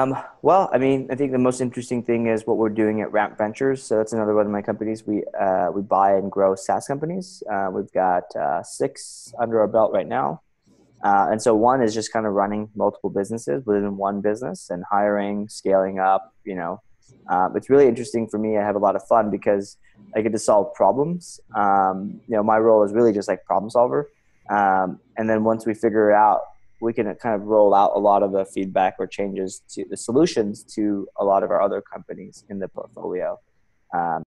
Um, well, I mean, I think the most interesting thing is what we're doing at Ramp Ventures. So that's another one of my companies. We uh, we buy and grow SaaS companies. Uh, we've got uh, six under our belt right now, uh, and so one is just kind of running multiple businesses within one business and hiring, scaling up. You know, um, it's really interesting for me. I have a lot of fun because I get to solve problems. Um, you know, my role is really just like problem solver. Um, and then once we figure out we can kind of roll out a lot of the feedback or changes to the solutions to a lot of our other companies in the portfolio. Um,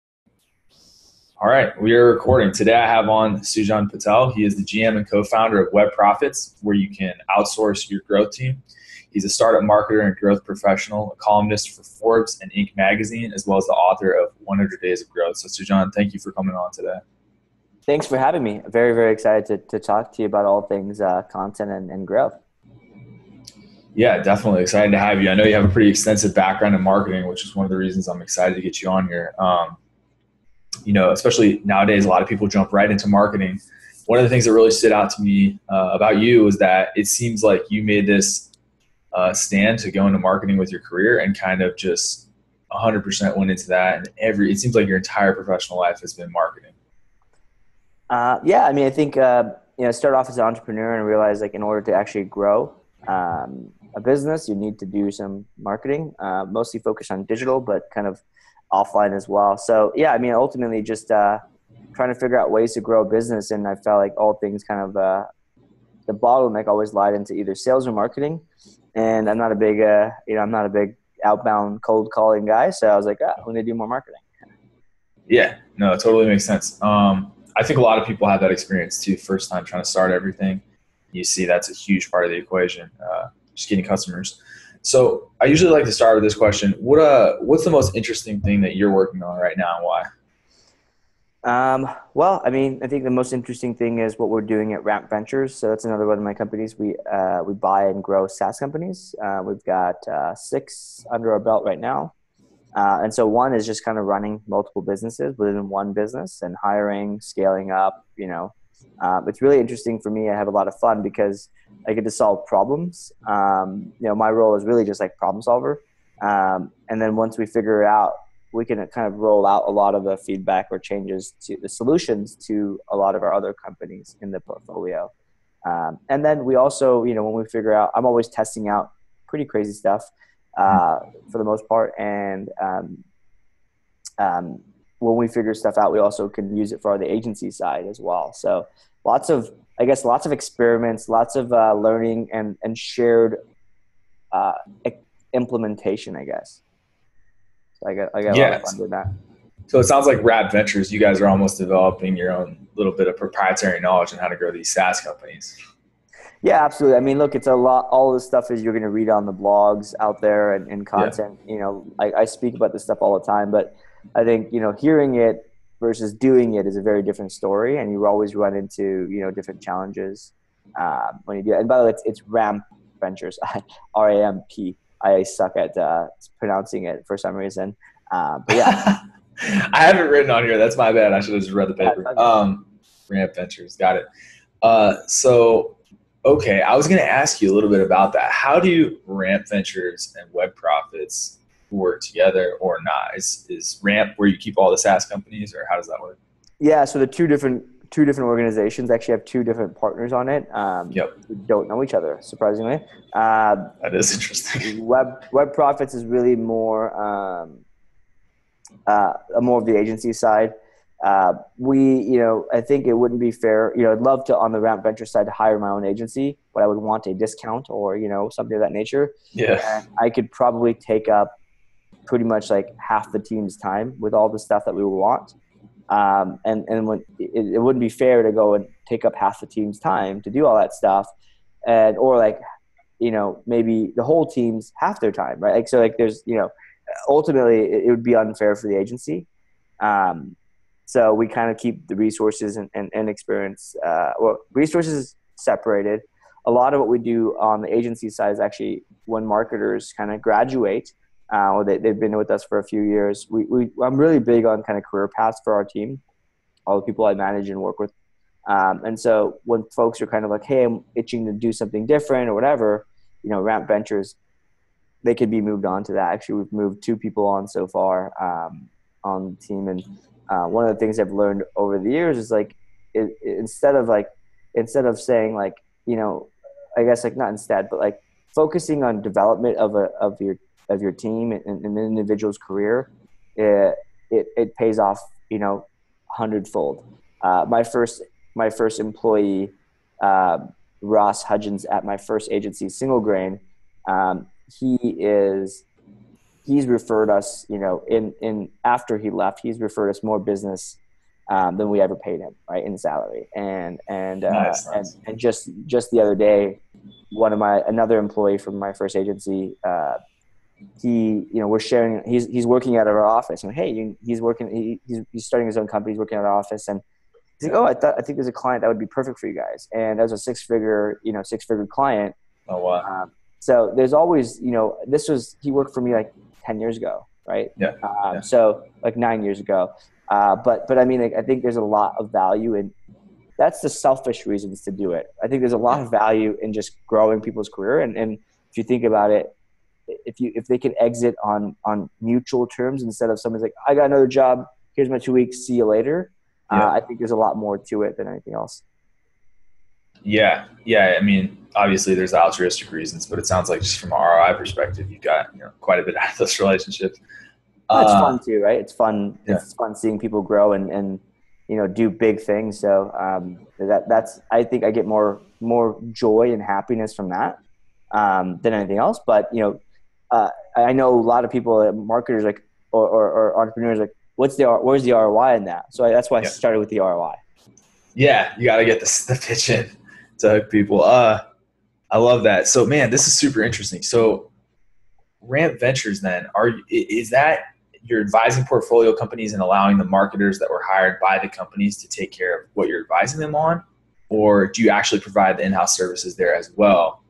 all right, we are recording. Today I have on Sujan Patel. He is the GM and co founder of Web Profits, where you can outsource your growth team. He's a startup marketer and growth professional, a columnist for Forbes and Inc. magazine, as well as the author of 100 Days of Growth. So, Sujan, thank you for coming on today. Thanks for having me. Very, very excited to, to talk to you about all things uh, content and, and growth. Yeah, definitely excited to have you. I know you have a pretty extensive background in marketing, which is one of the reasons I'm excited to get you on here. Um, you know, especially nowadays, a lot of people jump right into marketing. One of the things that really stood out to me uh, about you was that it seems like you made this uh, stand to go into marketing with your career and kind of just 100% went into that. And every it seems like your entire professional life has been marketing. Uh, yeah, I mean, I think uh, you know, start off as an entrepreneur and realize like in order to actually grow, um, a business, you need to do some marketing, uh, mostly focused on digital, but kind of offline as well. So yeah, I mean, ultimately just uh, trying to figure out ways to grow a business. And I felt like all things kind of, uh, the bottleneck always lied into either sales or marketing. And I'm not a big, uh, you know, I'm not a big outbound cold calling guy. So I was like, ah, I'm to do more marketing. Yeah, no, it totally makes sense. Um, I think a lot of people have that experience too. First time trying to start everything, you see that's a huge part of the equation. Uh, just getting customers. So I usually like to start with this question: What uh, what's the most interesting thing that you're working on right now, and why? Um, well, I mean, I think the most interesting thing is what we're doing at Ramp Ventures. So that's another one of my companies. We uh, we buy and grow SaaS companies. Uh, we've got uh, six under our belt right now, uh, and so one is just kind of running multiple businesses within one business and hiring, scaling up. You know, um, it's really interesting for me. I have a lot of fun because I get to solve problems. Um, you know, my role is really just like problem solver. Um, and then once we figure it out, we can kind of roll out a lot of the feedback or changes to the solutions to a lot of our other companies in the portfolio. Um, and then we also, you know, when we figure out, I'm always testing out pretty crazy stuff uh, for the most part. And um, um, when we figure stuff out, we also can use it for the agency side as well. So lots of, I guess, lots of experiments, lots of uh, learning and, and shared uh, implementation, I guess. So I got, I got yeah. a lot of fun with that. So it sounds like Rad Ventures, you guys are almost developing your own little bit of proprietary knowledge on how to grow these SaaS companies. Yeah, absolutely. I mean, look, it's a lot. All this stuff is you're going to read on the blogs out there and, and content. Yeah. You know, I, I speak about this stuff all the time, but I think you know hearing it versus doing it is a very different story, and you always run into you know different challenges um, when you do it. And by the way, it's, it's Ramp Ventures, R A M P. I suck at uh, pronouncing it for some reason, uh, but yeah. I have it written on here. That's my bad. I should have just read the paper. Um, Ramp Ventures, got it. Uh, so, okay, I was going to ask you a little bit about that. How do Ramp Ventures and Web Profits work together or not? Is is Ramp where you keep all the SaaS companies, or how does that work? Yeah, so the two different two different organizations actually have two different partners on it. Um, yep. don't know each other, surprisingly. Uh, that is interesting. Web Web Profits is really more um, uh, more of the agency side. Uh, we, you know, I think it wouldn't be fair. You know, I'd love to on the Ramp Venture side to hire my own agency, but I would want a discount or you know something of that nature. Yeah. And I could probably take up pretty much like half the team's time with all the stuff that we want. Um, and and when it, it, wouldn't be fair to go and take up half the team's time to do all that stuff, and or like you know maybe the whole team's half their time, right? Like so, like there's you know ultimately it, it would be unfair for the agency. Um, so we kind of keep the resources and, and, and experience, uh, well, resources separated. A lot of what we do on the agency side is actually when marketers kind of graduate uh, or they, they've been with us for a few years. We, we, I'm really big on kind of career paths for our team, all the people I manage and work with. Um, and so when folks are kind of like, hey, I'm itching to do something different or whatever, you know, Ramp Ventures they could be moved on to that. Actually, we've moved two people on so far um, on the team, and uh, one of the things I've learned over the years is like it, it, instead of like instead of saying like you know, I guess like not instead, but like focusing on development of a of your of your team and, and an individual's career, it, it, it pays off you know hundredfold. Uh, my first my first employee, uh, Ross Hudgens, at my first agency, Single Grain, um, he is he's referred us, you know, in in after he left, he's referred us more business um, than we ever paid him, right, in salary. And and uh, nice, nice. and and just just the other day, one of my another employee from my first agency. Uh, he, you know, we're sharing. He's he's working out of our office, and hey, he's working. He, he's he's starting his own company. He's working at our office, and he's like, oh, I thought I think there's a client that would be perfect for you guys. And as a six figure, you know, six figure client. Oh wow. Um, so there's always, you know, this was he worked for me like ten years ago, right? Yeah. Um, yeah. So like nine years ago. Uh, but but I mean, like, I think there's a lot of value in. That's the selfish reasons to do it. I think there's a lot of value in just growing people's career, and, and if you think about it, if you if they can exit on on mutual terms instead of somebody's like, I got another job, here's my two weeks, see you later. Uh, yeah. Uh, I think there's a lot more to it than anything else. Yeah, yeah. I mean, obviously there's altruistic reasons, but it sounds like just from an ROI perspective, you got you know quite a bit out of those relationships. Well, it's uh, fun too, right? It's fun. Yeah. It's fun seeing people grow and and you know do big things. So um, that that's I think I get more more joy and happiness from that um, than anything else. But you know, uh, I know a lot of people, marketers like or, or, or entrepreneurs like, what's the where's the ROI in that? So I, that's why yeah. I started with the ROI. Yeah, you got to get the, the pitch in to hook people. Uh, I love that. So man, this is super interesting. So Ramp Ventures, then are is that you're advising portfolio companies and allowing the marketers that were hired by the companies to take care of what you're advising them on, or do you actually provide the in-house services there as well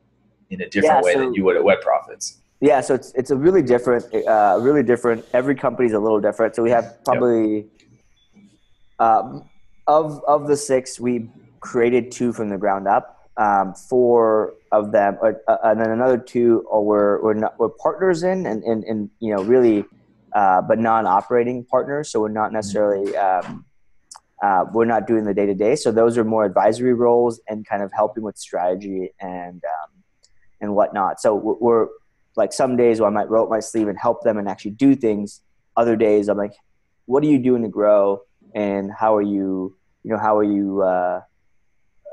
in a different yeah, way so, than you would at Web Profits? Yeah, so it's it's a really different, uh, really different. Every company is a little different. So we have probably yep. um, of of the six, we created two from the ground up. Um, four of them, uh, uh, and then another two are we're we're, not, we're partners in, and, and and you know really, uh, but non-operating partners. So we're not necessarily. Um, uh, we're not doing the day to day, so those are more advisory roles and kind of helping with strategy and um, and whatnot. So we're like some days where I might roll up my sleeve and help them and actually do things. Other days I'm like, what are you doing to grow? And how are you, you know, how are you, uh,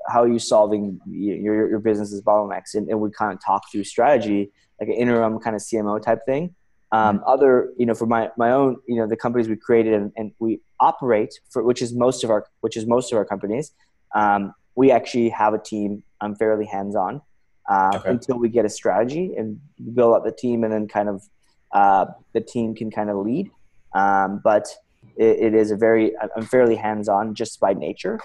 how are you solving your, your business's bottlenecks? And, and we kind of talk through strategy, like an interim kind of CMO type thing. Um, mm-hmm. other, you know, for my, my own, you know, the companies we created and, and we operate for, which is most of our, which is most of our companies. Um, we actually have a team. I'm fairly hands-on uh, okay. until we get a strategy and build up the team, and then kind of uh, the team can kind of lead. Um, but it, it is a very I'm fairly hands on just by nature,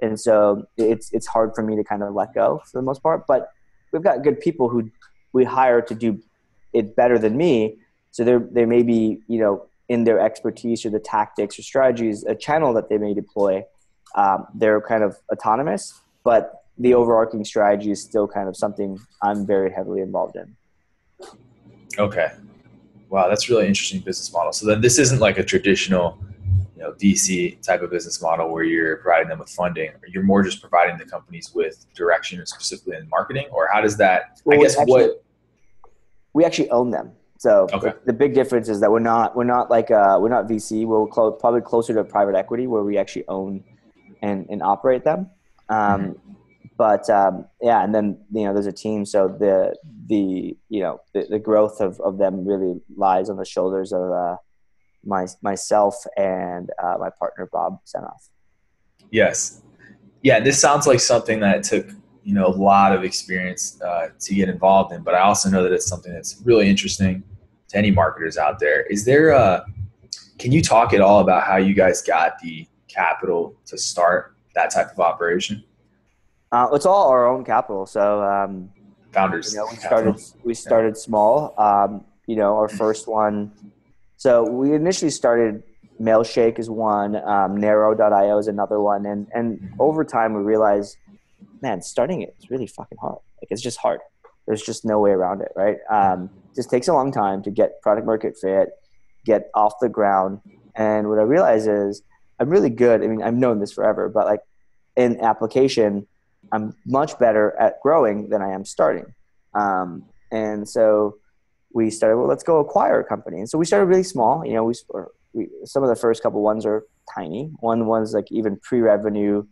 and so it's it's hard for me to kind of let go for the most part. But we've got good people who we hire to do it better than me. So there there may be you know in their expertise or the tactics or strategies a channel that they may deploy. Um, they're kind of autonomous, but the overarching strategy is still kind of something I'm very heavily involved in. Okay. Wow, that's really interesting business model. So then this isn't like a traditional, you know, VC type of business model where you're providing them with funding. You're more just providing the companies with direction specifically in marketing, or how does that? Well, I guess actually, what we actually own them. So okay. the, the, big difference is that we're not we're not like uh, we're not VC. We're clo- probably closer to private equity where we actually own and, and operate them. Um, mm-hmm but um, yeah, and then you know there's a team, so the the you know the, the growth of, of them really lies on the shoulders of uh, my myself and uh, my partner Bob Senoff. Yes, yeah, this sounds like something that took you know a lot of experience uh, to get involved in, but I also know that it's something that's really interesting to any marketers out there. Is there a uh, can you talk at all about how you guys got the capital to start that type of operation? Uh, it's all our own capital. So um, founders. You know, we started we started small. Um, you know, our first one. So we initially started Mailshake is one, um, Narrow.io is another one, and and over time we realized, man, starting it is really fucking hard. Like it's just hard. there's just no way around it, right? Um, just takes a long time to get product market fit, get off the ground. And what I realize is I'm really good. I mean, I've known this forever, but like in application, I'm much better at growing than I am starting. Um, and so we started, well, let's go acquire a company. And so we started really small. You know, we, we some of the first couple ones are tiny. One was like even pre-revenue.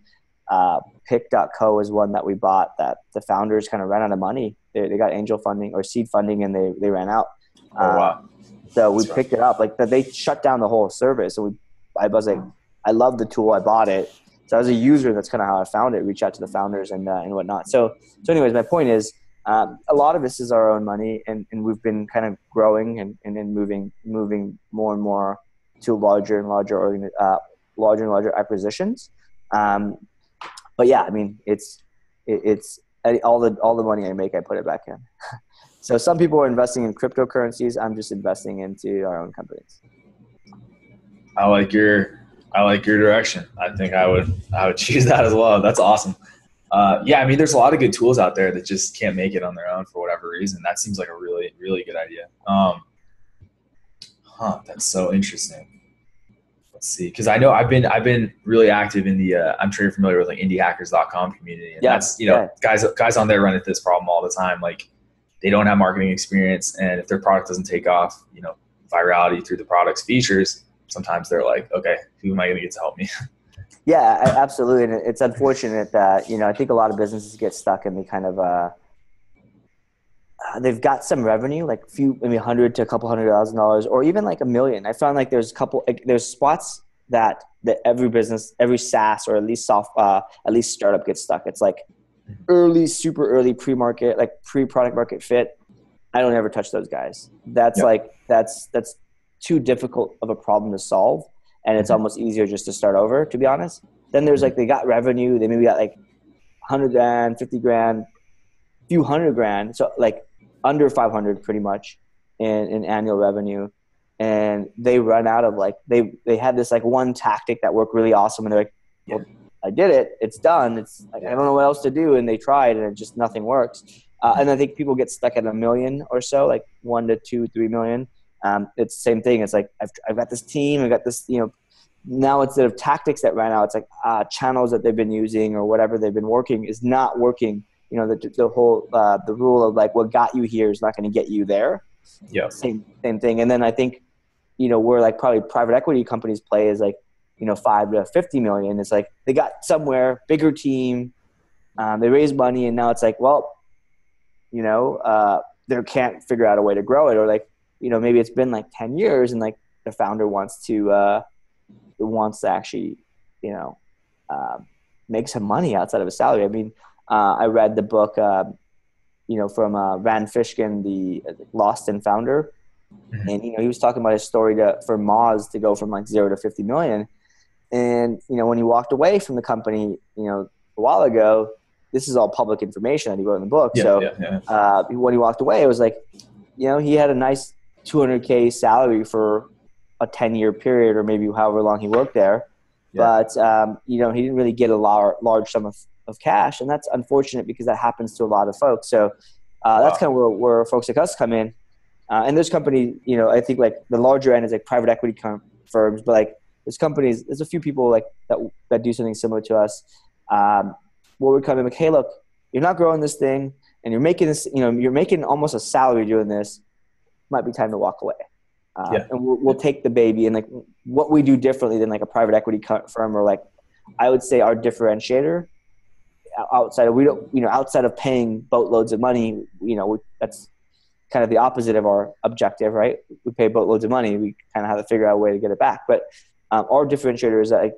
Uh, Pick.co is one that we bought that the founders kind of ran out of money. They, they got angel funding or seed funding and they, they ran out. Oh, wow. Uh, so we That's picked right. it up. Like they shut down the whole service. And we, I was like, I love the tool. I bought it. So as a user, that's kind of how I found it. Reach out to the founders and uh, and whatnot. So so anyways, my point is, um, a lot of this is our own money, and, and we've been kind of growing and, and, moving moving more and more to larger and larger organ, uh, larger and larger acquisitions. Um, but yeah, I mean, it's it, it's all the all the money I make, I put it back in. so some people are investing in cryptocurrencies. I'm just investing into our own companies. I like your I like your direction. I think I would I would choose that as well. That's awesome. Uh, yeah, I mean, there's a lot of good tools out there that just can't make it on their own for whatever reason. That seems like a really really good idea. Um, huh, that's so interesting. Let's see, because I know I've been I've been really active in the uh, I'm sure you're familiar with like indiehackers.com community. And yeah, that's you know yeah. guys guys on there run into this problem all the time. Like they don't have marketing experience, and if their product doesn't take off, you know, virality through the product's features sometimes they're like, okay, who am I going to get to help me? Yeah, absolutely. And it's unfortunate that, you know, I think a lot of businesses get stuck and they kind of, uh, uh, they've got some revenue, like a few, maybe a hundred to a couple hundred thousand dollars, or even like a million. I found like there's a couple, like, there's spots that that every business, every SaaS or at least soft, uh, at least startup gets stuck. It's like early, super early pre-market, like pre-product market fit. I don't ever touch those guys. That's yep. like that's that's too difficult of a problem to solve and it's mm-hmm. almost easier just to start over to be honest. Then there's like they got revenue they maybe got like 100 grand 50 grand few hundred grand so like under 500 pretty much in, in annual revenue. And they run out of like they they had this like one tactic that worked really awesome and they're like well i did it. It's done. It's like i don't know what else to do and they tried and it just nothing works. Uh, and i think people get stuck at a million or so like one to two three million um, it's the same thing. It's like I've, I've got this team, I've got this, you know, now instead of tactics that ran out, it's like uh, channels that they've been using or whatever they've been working is not working. You know, the, the whole uh, the rule of like what got you here is not going to get you there. Yeah. Same same thing. And then I think, you know, where like probably private equity companies play is like, you know, five to fifty million. It's like they got somewhere bigger team, um, they raised money, and now it's like, well, you know, uh, they can't figure out a way to grow it, or like you know maybe it's been like 10 years and like the founder wants to uh, wants to actually you know uh, make some money outside of a salary i mean uh, i read the book uh, you know from uh, rand fishkin the lost and founder mm-hmm. and you know he was talking about his story to for moz to go from like zero to 50 million and you know when he walked away from the company you know a while ago this is all public information that he wrote in the book yeah, so yeah, yeah. Uh, when he walked away it was like you know he had a nice 200k salary for a 10 year period or maybe however long he worked there yeah. but um, you know he didn't really get a large, large sum of, of cash and that's unfortunate because that happens to a lot of folks so uh, wow. that's kind of where, where folks like us come in uh, and those companies you know i think like the larger end is like private equity com- firms but like there's companies there's a few people like that, that do something similar to us um, where we come in like hey look you're not growing this thing and you're making this you know you're making almost a salary doing this might be time to walk away. Uh, yeah. And we'll, we'll, take the baby and like what we do differently than like a private equity firm or like I would say our differentiator outside of we don't you know outside of paying boatloads of money you know we, that's kind of the opposite of our objective right we pay boatloads of money we kind of have to figure out a way to get it back but um, our differentiator is that like,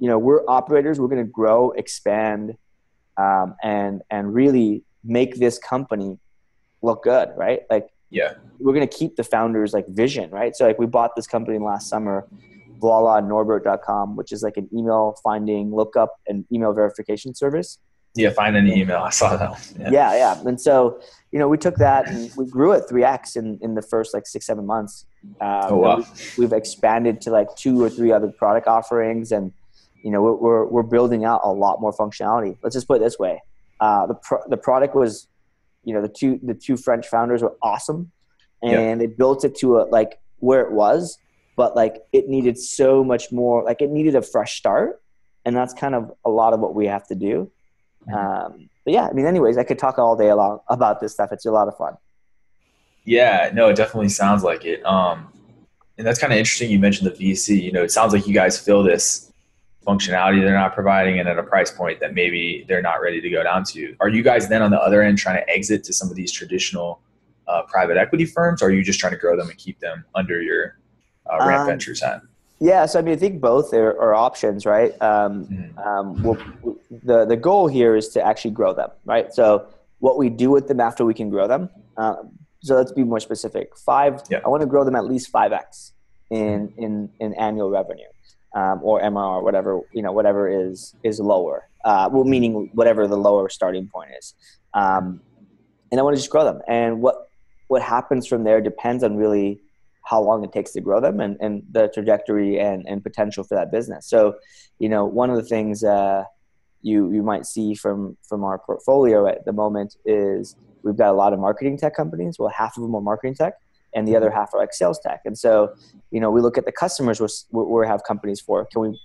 you know we're operators we're going to grow expand um, and and really make this company look good right like yeah. We're going to keep the founders like vision right? So like we bought this company last summer voila norbert.com which is like an email finding lookup and email verification service. Yeah find an email. I saw that yeah. yeah yeah. And so you know we took that and we grew it 3x in, in the first like six seven months. Um, oh, wow. we've, we've expanded to like two or three other product offerings and you know we're, we're, we're building out a lot more functionality. Let's just put it this way. Uh, the, pro- the product was you know the two the two French founders were awesome, and they built it to a like where it was, but like it needed so much more. Like it needed a fresh start, and that's kind of a lot of what we have to do. Mm-hmm. Um, but yeah, I mean, anyways, I could talk all day long about this stuff. It's a lot of fun. Yeah, no, it definitely sounds like it. Um, and that's kind of interesting. You mentioned the VC. You know, it sounds like you guys feel this functionality they're not providing and at a price point that maybe they're not ready to go down to. Are you guys then on the other end trying to exit to some of these traditional uh, private equity firms, or are you just trying to grow them and keep them under your uh, Ramp um, Ventures hat? Yeah, so I mean, I think both are, are options, right? Um, mm-hmm. um, we'll, the the goal here is to actually grow them, right? So what we do with them after we can grow them. Um, so let's be more specific. Five. Yeah. I want to grow them at least five x in in in annual revenue um, or MRR, whatever you know, whatever is is lower. Uh, well, meaning whatever the lower starting point is. Um, and I want to just grow them. And what what happens from there depends on really how long it takes to grow them and, and the trajectory and, and potential for that business. So, you know, one of the things uh, you you might see from from our portfolio at the moment is we've got a lot of marketing tech companies. Well, half of them are marketing tech, and the other half are like sales tech. And so, you know, we look at the customers we're, we have companies for. Can we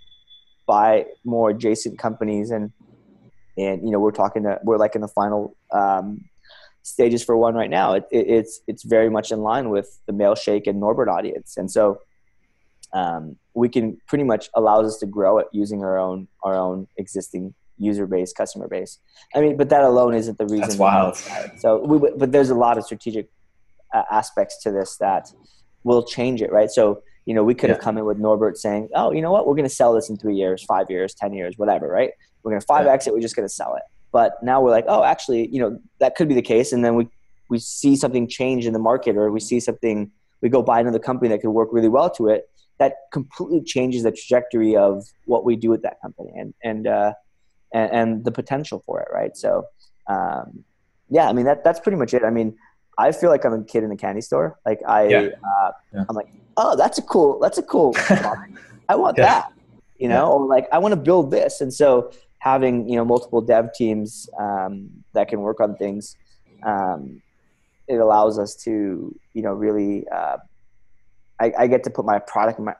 buy more adjacent companies? And and you know, we're talking to we're like in the final um, stages for one right now. It, it, it's it's very much in line with the Mailshake and Norbert audience, and so. Um, we can pretty much allows us to grow it using our own our own existing user base, customer base. I mean, but that alone isn't the reason. That's wild. So, we, but there's a lot of strategic uh, aspects to this that will change it, right? So, you know, we could yeah. have come in with Norbert saying, oh, you know what, we're going to sell this in three years, five years, 10 years, whatever, right? We're going to 5X yeah. it, we're just going to sell it. But now we're like, oh, actually, you know, that could be the case. And then we, we see something change in the market or we see something, we go buy another company that could work really well to it. That completely changes the trajectory of what we do with that company and, and, uh, and, and the potential for it, right? So, um, yeah, I mean, that, that's pretty much it. I mean, I feel like I'm a kid in a candy store. Like I, yeah. Uh, yeah. I'm like, oh, that's a cool, that's a cool. I want yeah. that, you know, or like I want to build this. And so having you know multiple dev teams um, that can work on things, um, it allows us to you know really. Uh, I, I, get to put my product my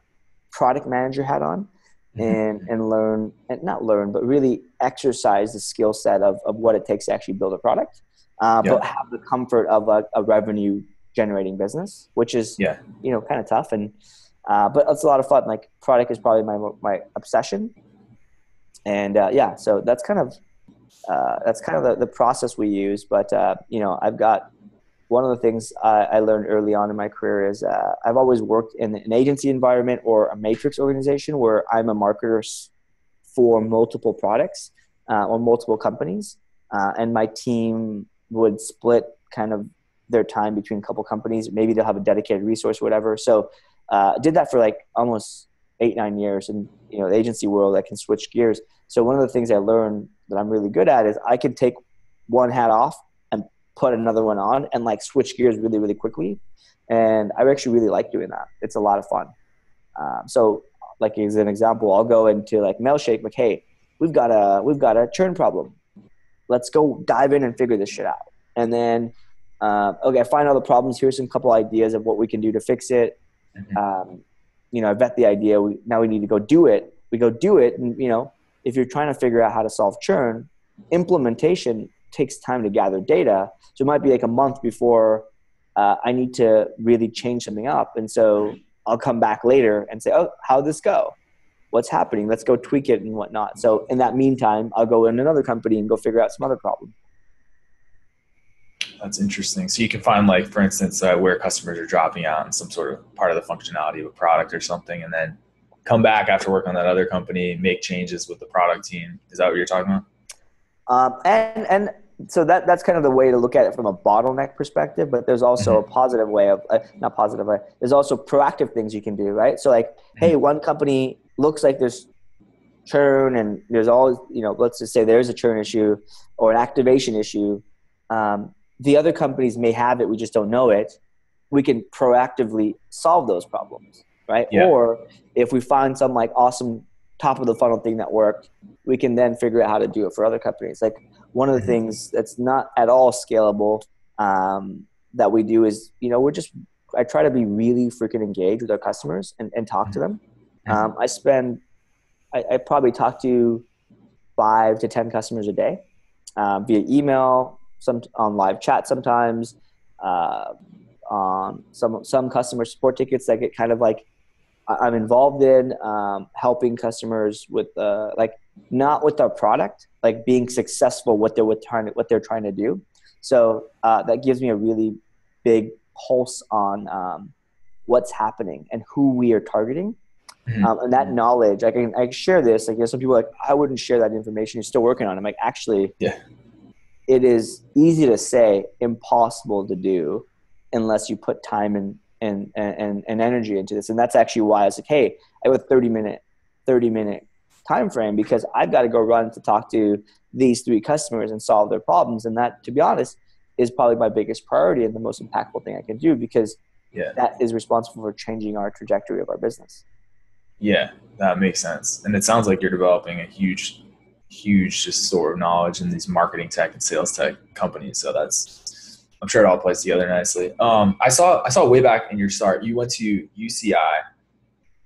product manager hat on. Mm-hmm. And, and learn and not learn but really exercise the skill set of, of what it takes to actually build a product uh, but have the comfort of a, a, revenue generating business, which is yeah. you know kind of tough. And uh, but it's a lot of fun. Like product is probably my my obsession, and uh, yeah, so that's kind of uh, that's kind of the, the process we use. But uh, you know, I've got one of the things I, I learned early on in my career is uh, I've always worked in an agency environment or a matrix organization where I'm a marketer for multiple products or multiple companies, and my team would split kind of their time between a couple companies. Maybe they'll have a dedicated resource, whatever. So uh, did that for like almost eight nine years in you know the agency world. I can switch gears. So one of the things I learned that I'm really good at is I can take one hat off and put another one on and like switch gears really really quickly. And I actually really like doing that. It's a lot of fun. Um, so like as an example, I'll go into like Mailshake, like, hey, we've got a we've got a churn problem let's go dive in and figure this shit out. And then, uh, okay, I find all the problems. Here's some couple ideas of what we can do to fix it. Mm-hmm. Um, you know, I vet the idea. We, now we need to go do it. We go do it. And, you know, if you're trying to figure out how to solve churn, implementation takes time to gather data. So it might be like a month before uh, I need to really change something up. And so I'll come back later and say, oh, how'd this go? What's happening? Let's go tweak it and whatnot. So in that meantime i'll go in another company and go figure out some other problem. That's interesting. So you can find like for instance uh, where customers are dropping out in some sort of part of the functionality of a product or something and then come back after work on that other company make changes with the product team. Is that what you're talking about? Um, and and so that that's kind of the way to look at it from a bottleneck perspective but there's also mm-hmm. a positive way of uh, not positive way there's also proactive things you can do right? So like mm-hmm. hey one company looks like there's churn and there's all you know let's just say there's a churn issue or an activation issue um, the other companies may have it we just don't know it we can proactively solve those problems right yeah. or if we find some like awesome top of the funnel thing that worked, we can then figure out how to do it for other companies. Like one of the mm-hmm. things that's not at all scalable um, that we do is, you know, we're just, I try to be really freaking engaged with our customers and, and talk to them. Mm-hmm. Um, I spend, I, I, probably talk to five to 10 customers a day uh, via email, some on live chat sometimes, uh, on some, some customer support tickets that get kind of like I'm involved in um, helping customers with uh, like not with our product, like being successful what they're with trying to, what they're trying to do. So uh, that gives me a really big pulse on um, what's happening and who we are targeting. Mm-hmm. Um, and that knowledge, I can I share this. Like, you know, some people like I wouldn't share that information. You're still working on it. I'm like, actually, yeah, it is easy to say, impossible to do, unless you put time and and, and, and energy into this. And that's actually why I was like, hey, I have a 30 minute, 30 minute time frame because I've got to go run to talk to these three customers and solve their problems. And that, to be honest, is probably my biggest priority and the most impactful thing I can do because yeah. that is responsible for changing our trajectory of our business. Yeah, that makes sense. And it sounds like you're developing a huge, huge just store of knowledge in these marketing tech and sales tech companies. So that's I'm sure it all plays together nicely. Um, I saw I saw way back in your start, you went to UCI.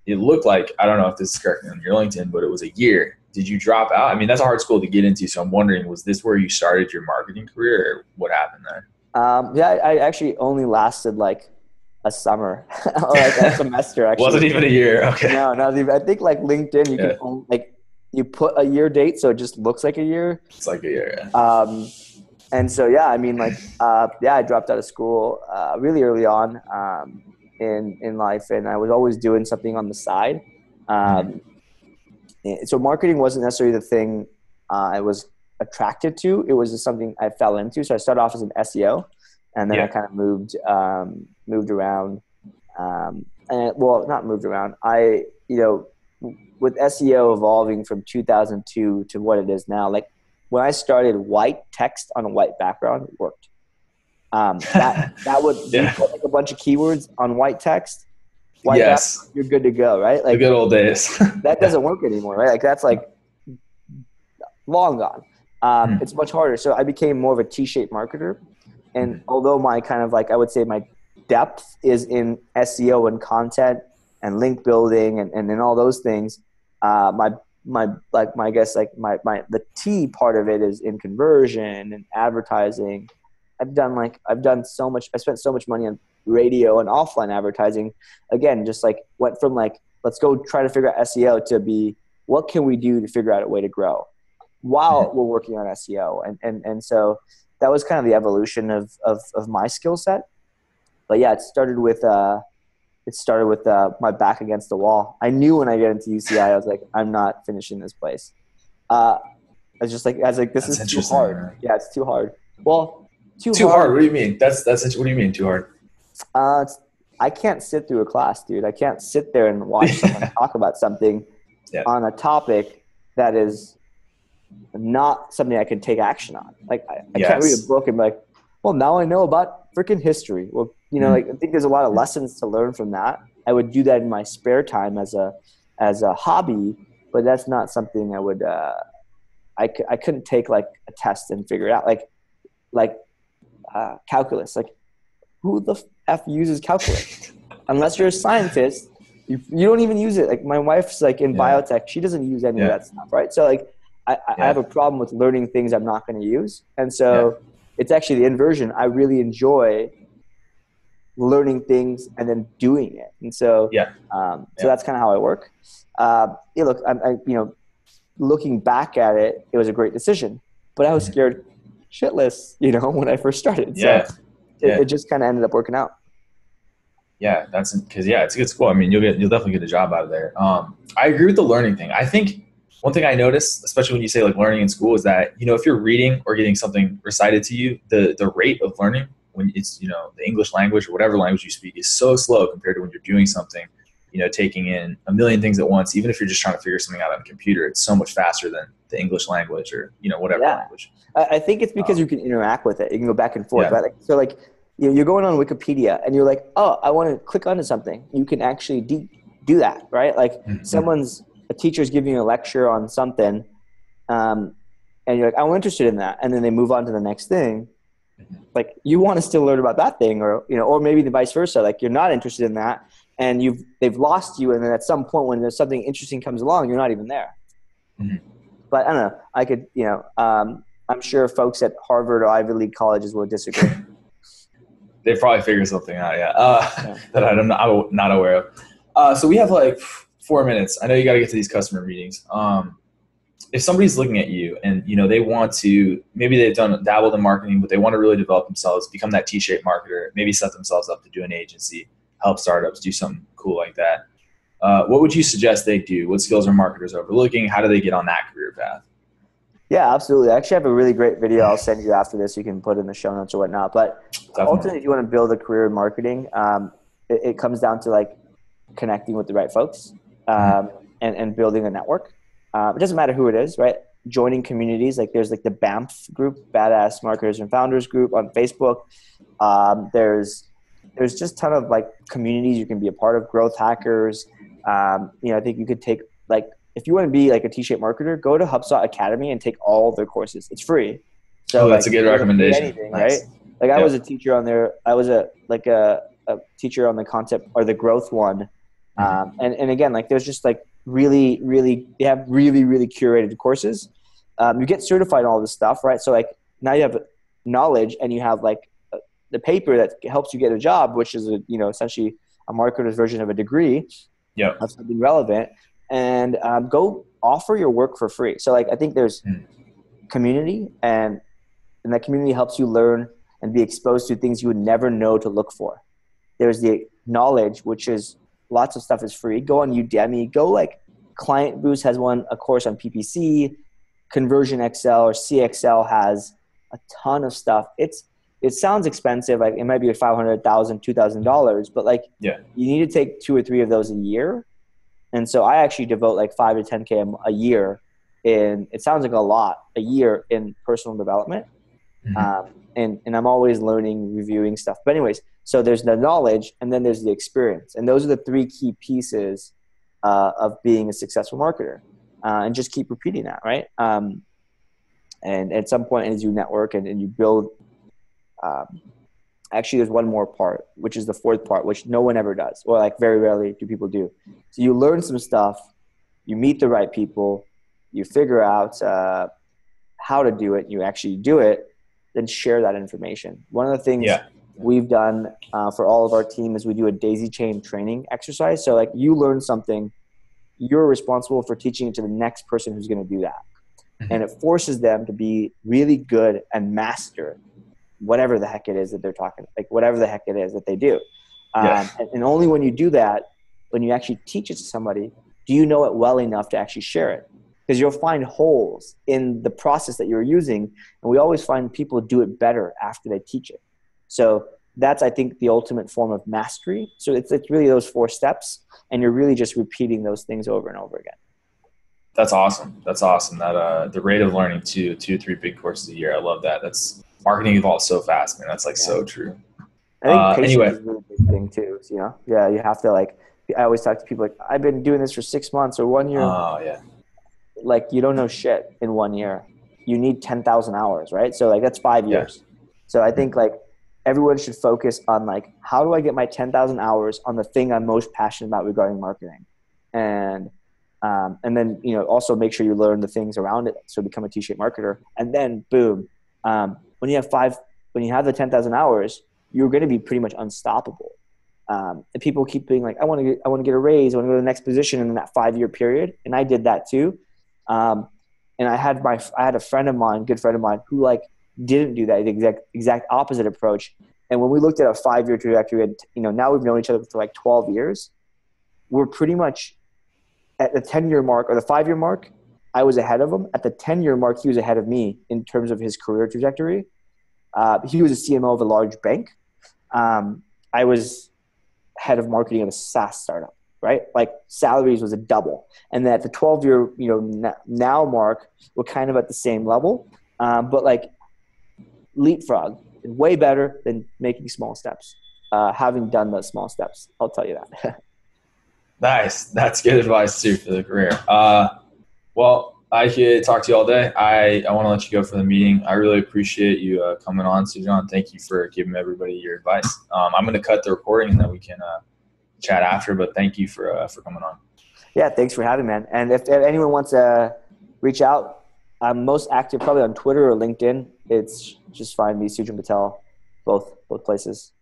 It looked like I don't know if this is correct on your LinkedIn, but it was a year. Did you drop out? I mean, that's a hard school to get into. So I'm wondering, was this where you started your marketing career, or what happened there? Um, yeah, I actually only lasted like a summer, like a semester. Actually, wasn't even a year. Okay. No, not even. I think like LinkedIn, you yeah. can only, like you put a year date, so it just looks like a year. It's like a year. Yeah. Um, and so yeah, I mean like uh, yeah, I dropped out of school uh, really early on um, in in life, and I was always doing something on the side. Um, so marketing wasn't necessarily the thing uh, I was attracted to. It was just something I fell into. So I started off as an SEO, and then yeah. I kind of moved um, moved around. Um, and well, not moved around. I you know with SEO evolving from 2002 to what it is now, like when I started, white text on a white background worked. Um, that that would yeah. put like a bunch of keywords on white text. White yes, you're good to go, right? Like the good old days. that doesn't work anymore, right? Like that's like long gone. Um, hmm. It's much harder. So I became more of a T-shaped marketer, and although my kind of like I would say my depth is in SEO and content and link building and, and, and all those things, uh, my my like my I guess like my my the T part of it is in conversion and advertising. I've done like I've done so much. I spent so much money on radio and offline advertising. Again, just like went from like let's go try to figure out SEO to be what can we do to figure out a way to grow while mm-hmm. we're working on SEO. And and and so that was kind of the evolution of of, of my skill set. But yeah, it started with uh, it started with uh, my back against the wall. I knew when I got into UCI, I was like, I'm not finishing this place. Uh, I was just like, I was like, this that's is too hard. Yeah, it's too hard. Well, too, too hard. hard. What do you mean? That's that's what do you mean too hard? Uh, I can't sit through a class, dude. I can't sit there and watch someone talk about something yeah. on a topic that is not something I can take action on. Like I, I yes. can't read a book and be like, well, now I know about freaking history. Well, you know, mm-hmm. like I think there's a lot of lessons to learn from that. I would do that in my spare time as a as a hobby, but that's not something I would. Uh, I c- I couldn't take like a test and figure it out. Like like uh, calculus. Like who the f uses calculus? Unless you're a scientist, you, you don't even use it. Like my wife's like in yeah. biotech, she doesn't use any yeah. of that stuff, right? So like I, I have a problem with learning things I'm not going to use, and so it's actually the inversion. I really enjoy learning things and then doing it. And so, yeah. Um, so yeah. that's kind of how I work. Uh, yeah, look, I, I, you know, looking back at it, it was a great decision, but I was mm-hmm. scared shitless, you know, when I first started. So yeah. It, yeah. it just kind of ended up working out. Yeah, that's because yeah, it's a good school. I mean, you'll get you'll definitely get a job out of there. Um, I agree with the learning thing. I think one thing I notice, especially when you say like learning in school, is that you know if you're reading or getting something recited to you, the the rate of learning when it's you know the English language or whatever language you speak is so slow compared to when you're doing something, you know, taking in a million things at once. Even if you're just trying to figure something out on a computer, it's so much faster than the English language or you know whatever yeah. language. I think it's because um, you can interact with it. You can go back and forth. Yeah. Right? Like, so like you're going on Wikipedia and you're like, oh, I want to click onto something. You can actually de- do that, right? Like mm-hmm. someone's a teacher's giving you a lecture on something, um, and you're like, I'm interested in that, and then they move on to the next thing. Like you want to still learn about that thing, or you know, or maybe the vice versa. Like you're not interested in that, and you've they've lost you, and then at some point when there's something interesting comes along, you're not even there. Mm-hmm. But I don't know. I could, you know, um, I'm sure folks at Harvard or Ivy League colleges will disagree. they probably figure something out, yeah, uh, yeah. that I'm not, I'm not aware of. Uh, so we have like four minutes. I know you got to get to these customer meetings. Um, if somebody's looking at you and you know they want to, maybe they've done dabbled in marketing, but they want to really develop themselves, become that T-shaped marketer, maybe set themselves up to do an agency, help startups, do something cool like that. Uh, what would you suggest they do? What skills are marketers overlooking? How do they get on that career path? Yeah, absolutely. I actually have a really great video I'll send you after this. You can put in the show notes or whatnot. But Definitely. ultimately, if you want to build a career in marketing, um, it, it, comes down to like connecting with the right folks um, mm-hmm. and, and building a network. Um, it doesn't matter who it is, right? Joining communities like there's like the BAMF group, Badass Marketers and Founders group on Facebook. Um, there's there's just a ton of like communities you can be a part of. Growth hackers. Um, you know, I think you could take like if you want to be like a T-shaped marketer, go to HubSpot Academy and take all their courses. It's free. So oh, that's like, a good recommendation. Anything, nice. Right? Like I was a teacher on there. I was a like a, a teacher on the concept or the growth one. Mm-hmm. Um, and, and again, like there's just like really, really, they have really, really curated courses. Um, you get certified in all this stuff, right? So like now you have knowledge and you have like the paper that helps you get a job, which is a, you know, essentially a marketer's version of a degree Yeah, of something relevant and um, go offer your work for free. So like I think there's mm. community and and that community helps you learn and be exposed to things you would never know to look for. There's the knowledge, which is lots of stuff is free. Go on Udemy, go like Client Boost has one a course on PPC, ConversionXL or CXL has a ton of stuff. It's it sounds expensive, like it might be five hundred thousand, two thousand dollars, but like yeah, you need to take two or three of those a year and so I actually devote like five to 10K a year in, it sounds like a lot, a year in personal development. Mm-hmm. Um, and, and I'm always learning, reviewing stuff. But anyways, so there's the knowledge and then there's the experience. And those are the three key pieces uh, of being a successful marketer. Uh, and just keep repeating that, right? Um, and at some point as you network and, and you build um, actually there's one more part which is the fourth part which no one ever does or like very rarely do people do so you learn some stuff you meet the right people you figure out uh, how to do it you actually do it then share that information one of the things yeah. We've done uh, for all of our team is we do a daisy chain training exercise so like you learn something you're responsible for teaching it to the next person who's going to do that mm-hmm. and it forces them to be really good and master whatever the heck it is that they're talking, like whatever the heck it is that they do. Um, yes. and, and only when you do that, when you actually teach it to somebody, do you know it well enough to actually share it? Because you'll find holes in the process that you're using, and we always find people do it better after they teach it. So that's, I think, the ultimate form of mastery. So it's, it's really those four steps, and you're really just repeating those things over and over again. That's awesome. That's awesome. That uh, the rate of learning two, two, three big courses a year. I love that. That's marketing evolves so fast, man. That's like yeah. so true. I think uh, anyway. is a really big thing too. So, You know, yeah, you have to like. I always talk to people like, I've been doing this for six months or one year. Oh yeah. Like you don't know shit in one year. You need ten thousand hours, right? So like that's five years. Yeah. So I think like everyone should focus on like how do I get my ten thousand hours on the thing I'm most passionate about regarding marketing, and um, and then you know also make sure you learn the things around it so become a t-shaped marketer and then boom um, when you have five, when you have the 10,000 hours, you're going to be pretty much unstoppable. Um, and people keep being like, I want to get, I want to get a raise. I want to go to the next position in that five year period. And I did that too. Um, and I had my, I had a friend of mine, good friend of mine who like didn't do that the exact, exact opposite approach. And when we looked at a five year trajectory, and, you know, now we've known each other for like 12 years. We're pretty much at the 10 year mark or the five year mark. I was ahead of him. At the 10 year mark, he was ahead of me in terms of his career trajectory. Uh, he was a CMO of a large bank. Um, I was head of marketing of a SaaS startup, right? Like salaries was a double. And at the 12 year, you know, now mark, we're kind of at the same level. Um, but like leapfrog is way better than making small steps. Uh, having done those small steps, I'll tell you that. Nice. That's good advice too for the career. Uh, well, I could talk to you all day. I, I want to let you go for the meeting. I really appreciate you uh, coming on, Sujan. Thank you for giving everybody your advice. Um, I'm going to cut the recording and then we can uh, chat after. But thank you for uh, for coming on. Yeah, thanks for having me, man. And if, if anyone wants to reach out, I'm most active probably on Twitter or LinkedIn. It's just find me Sujan Patel, both both places.